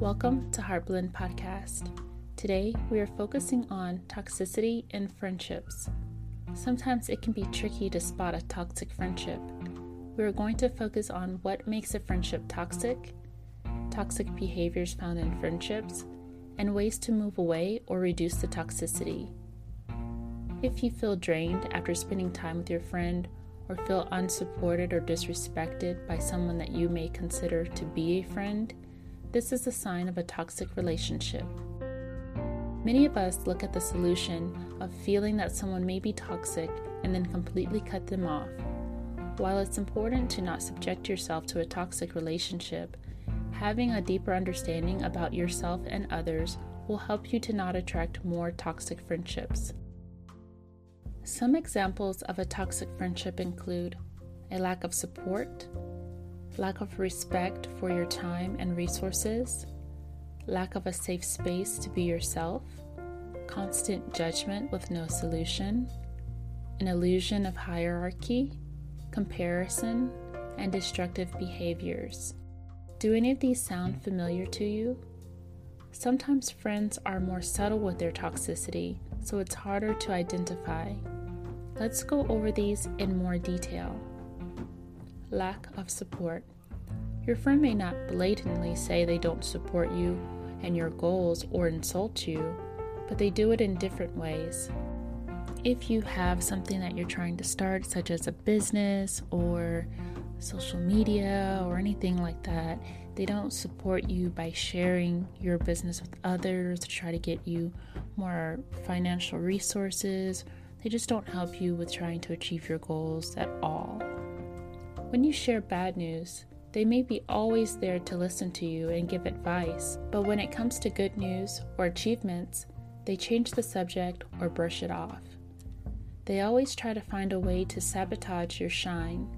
Welcome to Heartblend Podcast. Today, we are focusing on toxicity in friendships. Sometimes it can be tricky to spot a toxic friendship. We are going to focus on what makes a friendship toxic, toxic behaviors found in friendships, and ways to move away or reduce the toxicity. If you feel drained after spending time with your friend, or feel unsupported or disrespected by someone that you may consider to be a friend, this is a sign of a toxic relationship. Many of us look at the solution of feeling that someone may be toxic and then completely cut them off. While it's important to not subject yourself to a toxic relationship, having a deeper understanding about yourself and others will help you to not attract more toxic friendships. Some examples of a toxic friendship include a lack of support, lack of respect for your time and resources, lack of a safe space to be yourself, constant judgment with no solution, an illusion of hierarchy, comparison, and destructive behaviors. Do any of these sound familiar to you? Sometimes friends are more subtle with their toxicity, so it's harder to identify. Let's go over these in more detail lack of support. Your friend may not blatantly say they don't support you and your goals or insult you, but they do it in different ways. If you have something that you're trying to start, such as a business or social media or anything like that, they don't support you by sharing your business with others to try to get you more financial resources. They just don't help you with trying to achieve your goals at all. When you share bad news, they may be always there to listen to you and give advice, but when it comes to good news or achievements, they change the subject or brush it off. They always try to find a way to sabotage your shine.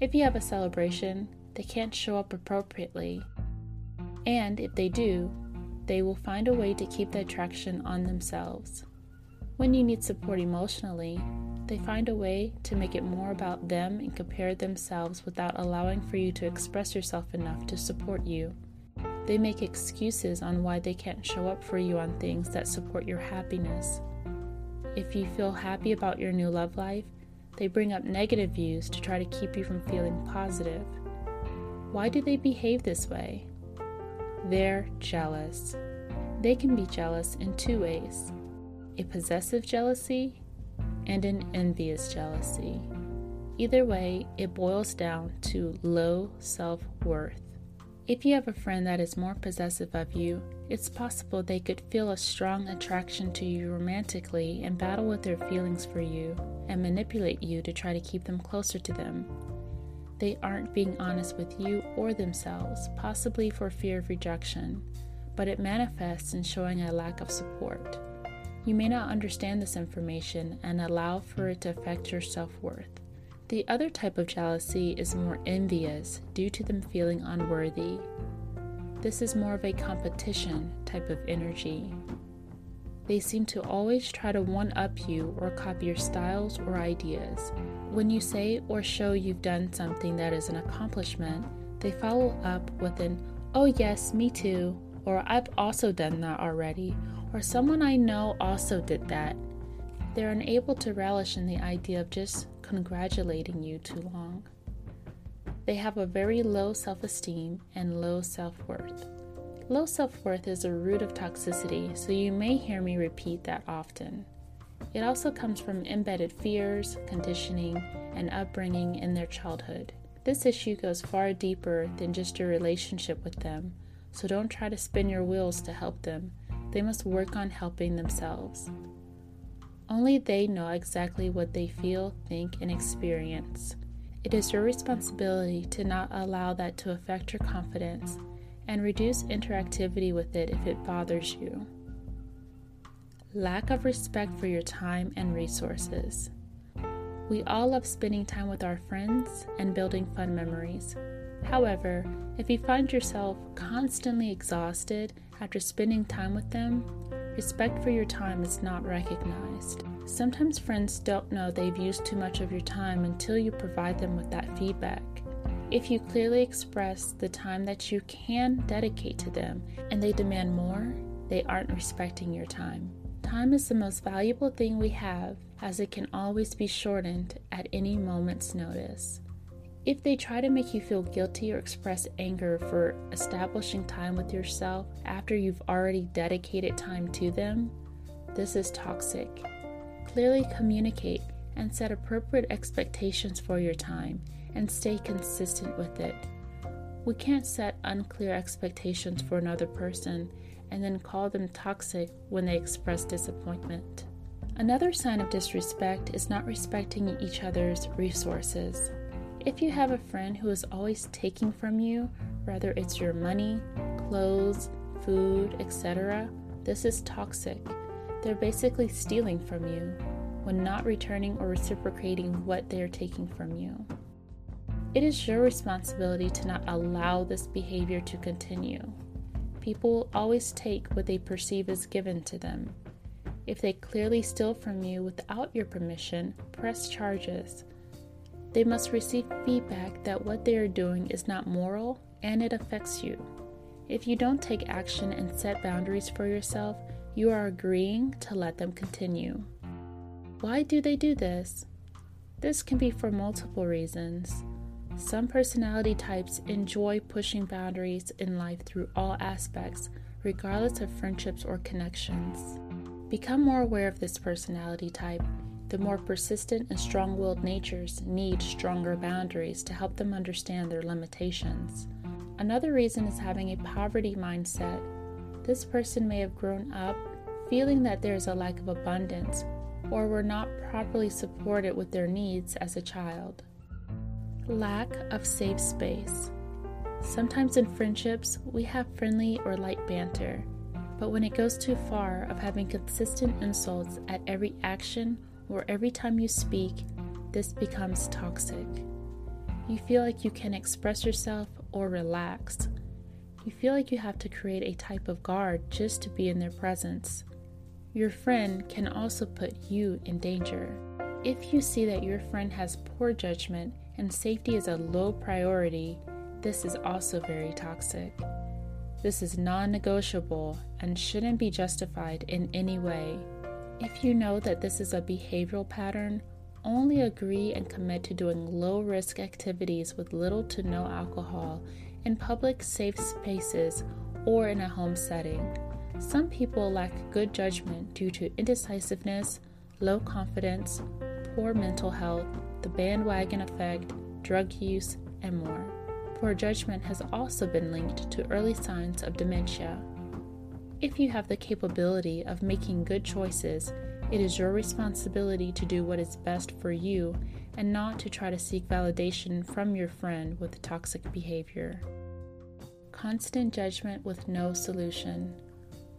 If you have a celebration, they can't show up appropriately. And if they do, they will find a way to keep the attraction on themselves. When you need support emotionally, they find a way to make it more about them and compare themselves without allowing for you to express yourself enough to support you. They make excuses on why they can't show up for you on things that support your happiness. If you feel happy about your new love life, they bring up negative views to try to keep you from feeling positive. Why do they behave this way? They're jealous. They can be jealous in two ways a possessive jealousy and an envious jealousy. Either way, it boils down to low self worth. If you have a friend that is more possessive of you, it's possible they could feel a strong attraction to you romantically and battle with their feelings for you and manipulate you to try to keep them closer to them. They aren't being honest with you or themselves, possibly for fear of rejection, but it manifests in showing a lack of support. You may not understand this information and allow for it to affect your self worth. The other type of jealousy is more envious due to them feeling unworthy. This is more of a competition type of energy. They seem to always try to one up you or copy your styles or ideas. When you say or show you've done something that is an accomplishment, they follow up with an, oh yes, me too, or I've also done that already, or someone I know also did that. They're unable to relish in the idea of just congratulating you too long. They have a very low self esteem and low self worth. Low self worth is a root of toxicity, so you may hear me repeat that often. It also comes from embedded fears, conditioning, and upbringing in their childhood. This issue goes far deeper than just your relationship with them, so don't try to spin your wheels to help them. They must work on helping themselves. Only they know exactly what they feel, think, and experience. It is your responsibility to not allow that to affect your confidence and reduce interactivity with it if it bothers you. Lack of respect for your time and resources. We all love spending time with our friends and building fun memories. However, if you find yourself constantly exhausted after spending time with them, respect for your time is not recognized. Sometimes friends don't know they've used too much of your time until you provide them with that feedback. If you clearly express the time that you can dedicate to them and they demand more, they aren't respecting your time. Time is the most valuable thing we have, as it can always be shortened at any moment's notice. If they try to make you feel guilty or express anger for establishing time with yourself after you've already dedicated time to them, this is toxic. Clearly communicate and set appropriate expectations for your time and stay consistent with it. We can't set unclear expectations for another person and then call them toxic when they express disappointment. Another sign of disrespect is not respecting each other's resources. If you have a friend who is always taking from you, whether it's your money, clothes, food, etc., this is toxic. They're basically stealing from you when not returning or reciprocating what they are taking from you. It is your responsibility to not allow this behavior to continue. People will always take what they perceive as given to them. If they clearly steal from you without your permission, press charges. They must receive feedback that what they are doing is not moral and it affects you. If you don't take action and set boundaries for yourself, you are agreeing to let them continue. Why do they do this? This can be for multiple reasons. Some personality types enjoy pushing boundaries in life through all aspects, regardless of friendships or connections. Become more aware of this personality type. The more persistent and strong willed natures need stronger boundaries to help them understand their limitations. Another reason is having a poverty mindset. This person may have grown up feeling that there is a lack of abundance or were not properly supported with their needs as a child. Lack of safe space. Sometimes in friendships, we have friendly or light banter, but when it goes too far of having consistent insults at every action or every time you speak, this becomes toxic. You feel like you can express yourself or relax. You feel like you have to create a type of guard just to be in their presence. Your friend can also put you in danger. If you see that your friend has poor judgment and safety is a low priority, this is also very toxic. This is non negotiable and shouldn't be justified in any way. If you know that this is a behavioral pattern, only agree and commit to doing low risk activities with little to no alcohol in public safe spaces or in a home setting. Some people lack good judgment due to indecisiveness, low confidence, poor mental health, the bandwagon effect, drug use, and more. Poor judgment has also been linked to early signs of dementia. If you have the capability of making good choices, it is your responsibility to do what is best for you and not to try to seek validation from your friend with toxic behavior. Constant judgment with no solution.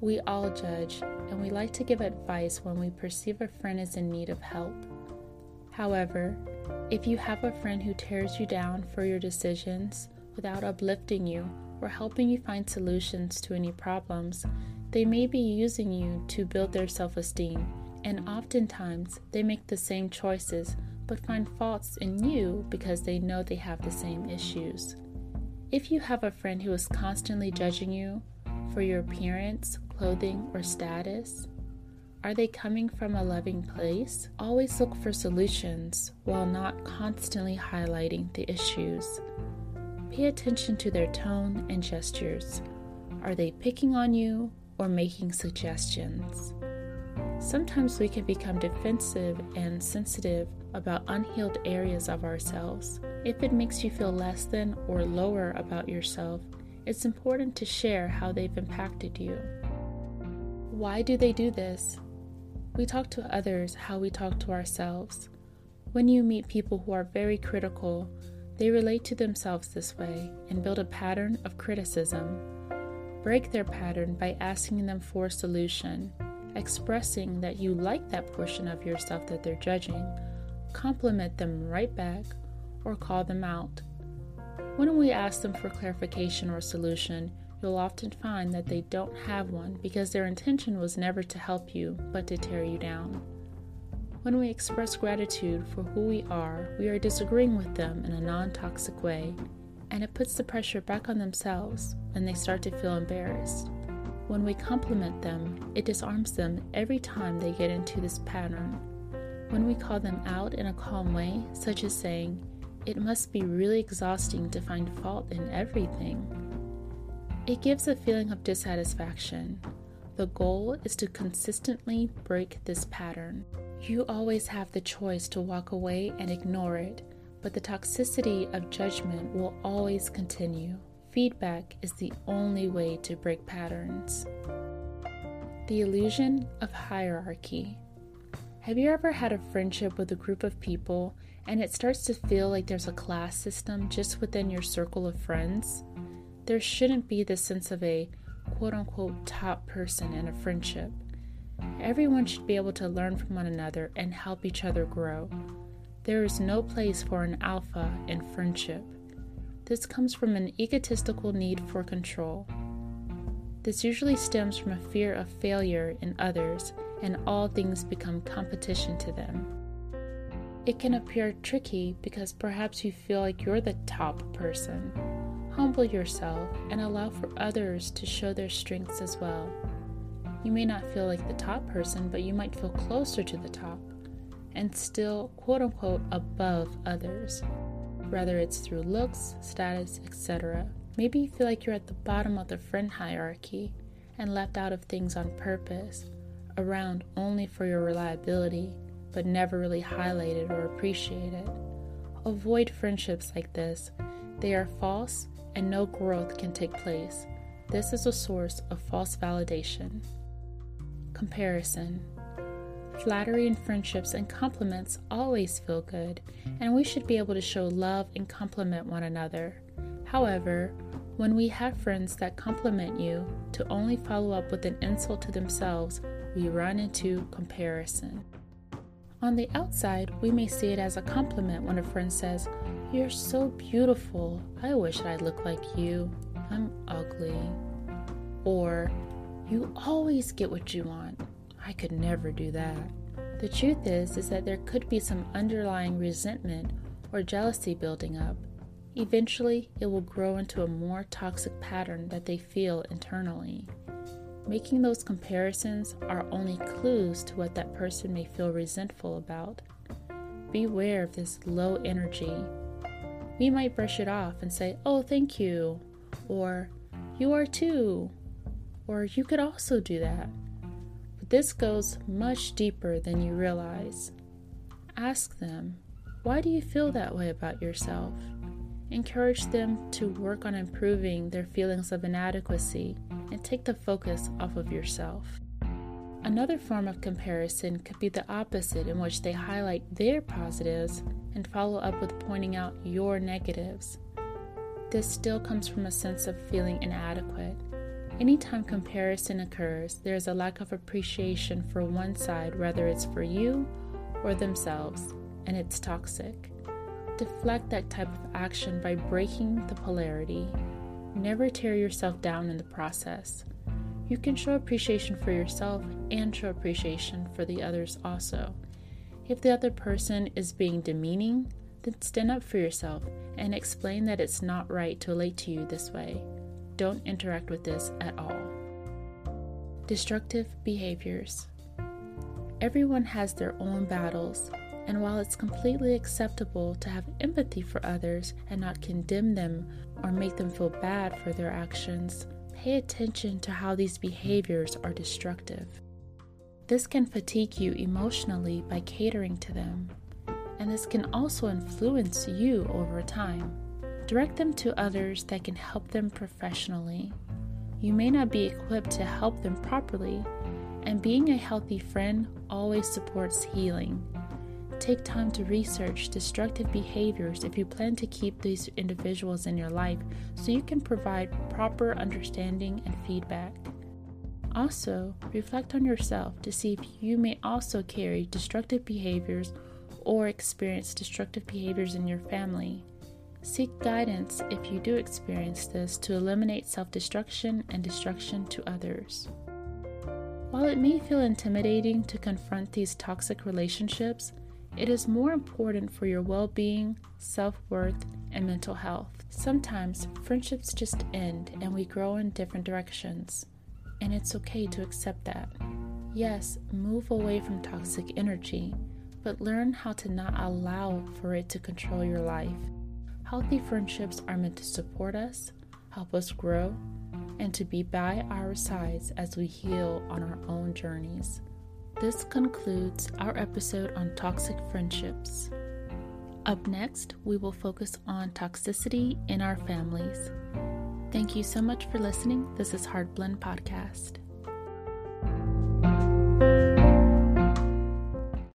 We all judge, and we like to give advice when we perceive a friend is in need of help. However, if you have a friend who tears you down for your decisions without uplifting you or helping you find solutions to any problems, they may be using you to build their self esteem, and oftentimes they make the same choices but find faults in you because they know they have the same issues. If you have a friend who is constantly judging you for your appearance, clothing, or status, are they coming from a loving place? Always look for solutions while not constantly highlighting the issues. Pay attention to their tone and gestures. Are they picking on you or making suggestions? Sometimes we can become defensive and sensitive about unhealed areas of ourselves. If it makes you feel less than or lower about yourself, it's important to share how they've impacted you. Why do they do this? We talk to others how we talk to ourselves. When you meet people who are very critical, they relate to themselves this way and build a pattern of criticism. Break their pattern by asking them for a solution, expressing that you like that portion of yourself that they're judging, compliment them right back, or call them out. When we ask them for clarification or solution, you'll often find that they don't have one because their intention was never to help you, but to tear you down. When we express gratitude for who we are, we are disagreeing with them in a non toxic way, and it puts the pressure back on themselves, and they start to feel embarrassed. When we compliment them, it disarms them every time they get into this pattern. When we call them out in a calm way, such as saying, It must be really exhausting to find fault in everything, it gives a feeling of dissatisfaction. The goal is to consistently break this pattern. You always have the choice to walk away and ignore it, but the toxicity of judgment will always continue. Feedback is the only way to break patterns. The illusion of hierarchy. Have you ever had a friendship with a group of people and it starts to feel like there's a class system just within your circle of friends? There shouldn't be the sense of a quote unquote top person in a friendship. Everyone should be able to learn from one another and help each other grow. There is no place for an alpha in friendship. This comes from an egotistical need for control. This usually stems from a fear of failure in others, and all things become competition to them. It can appear tricky because perhaps you feel like you're the top person. Humble yourself and allow for others to show their strengths as well. You may not feel like the top person, but you might feel closer to the top and still, quote unquote, above others. Whether it's through looks, status, etc. Maybe you feel like you're at the bottom of the friend hierarchy and left out of things on purpose, around only for your reliability, but never really highlighted or appreciated. Avoid friendships like this. They are false and no growth can take place. This is a source of false validation. Comparison. Flattery and friendships and compliments always feel good, and we should be able to show love and compliment one another. However, when we have friends that compliment you to only follow up with an insult to themselves, we run into comparison. On the outside, we may see it as a compliment when a friend says, You're so beautiful. I wish I looked like you. I'm ugly. Or, you always get what you want. I could never do that. The truth is is that there could be some underlying resentment or jealousy building up. Eventually, it will grow into a more toxic pattern that they feel internally. Making those comparisons are only clues to what that person may feel resentful about. Beware of this low energy. We might brush it off and say, Oh, thank you, or You are too, or you could also do that. But this goes much deeper than you realize. Ask them, why do you feel that way about yourself? Encourage them to work on improving their feelings of inadequacy and take the focus off of yourself. Another form of comparison could be the opposite, in which they highlight their positives and follow up with pointing out your negatives. This still comes from a sense of feeling inadequate Anytime comparison occurs, there is a lack of appreciation for one side, whether it's for you or themselves, and it's toxic. Deflect that type of action by breaking the polarity. Never tear yourself down in the process. You can show appreciation for yourself and show appreciation for the others also. If the other person is being demeaning, then stand up for yourself and explain that it's not right to relate to you this way don't interact with this at all. Destructive behaviors. Everyone has their own battles, and while it's completely acceptable to have empathy for others and not condemn them or make them feel bad for their actions, pay attention to how these behaviors are destructive. This can fatigue you emotionally by catering to them, and this can also influence you over time. Direct them to others that can help them professionally. You may not be equipped to help them properly, and being a healthy friend always supports healing. Take time to research destructive behaviors if you plan to keep these individuals in your life so you can provide proper understanding and feedback. Also, reflect on yourself to see if you may also carry destructive behaviors or experience destructive behaviors in your family. Seek guidance if you do experience this to eliminate self destruction and destruction to others. While it may feel intimidating to confront these toxic relationships, it is more important for your well being, self worth, and mental health. Sometimes friendships just end and we grow in different directions, and it's okay to accept that. Yes, move away from toxic energy, but learn how to not allow for it to control your life. Healthy friendships are meant to support us, help us grow, and to be by our sides as we heal on our own journeys. This concludes our episode on toxic friendships. Up next, we will focus on toxicity in our families. Thank you so much for listening. This is Hard Blend Podcast.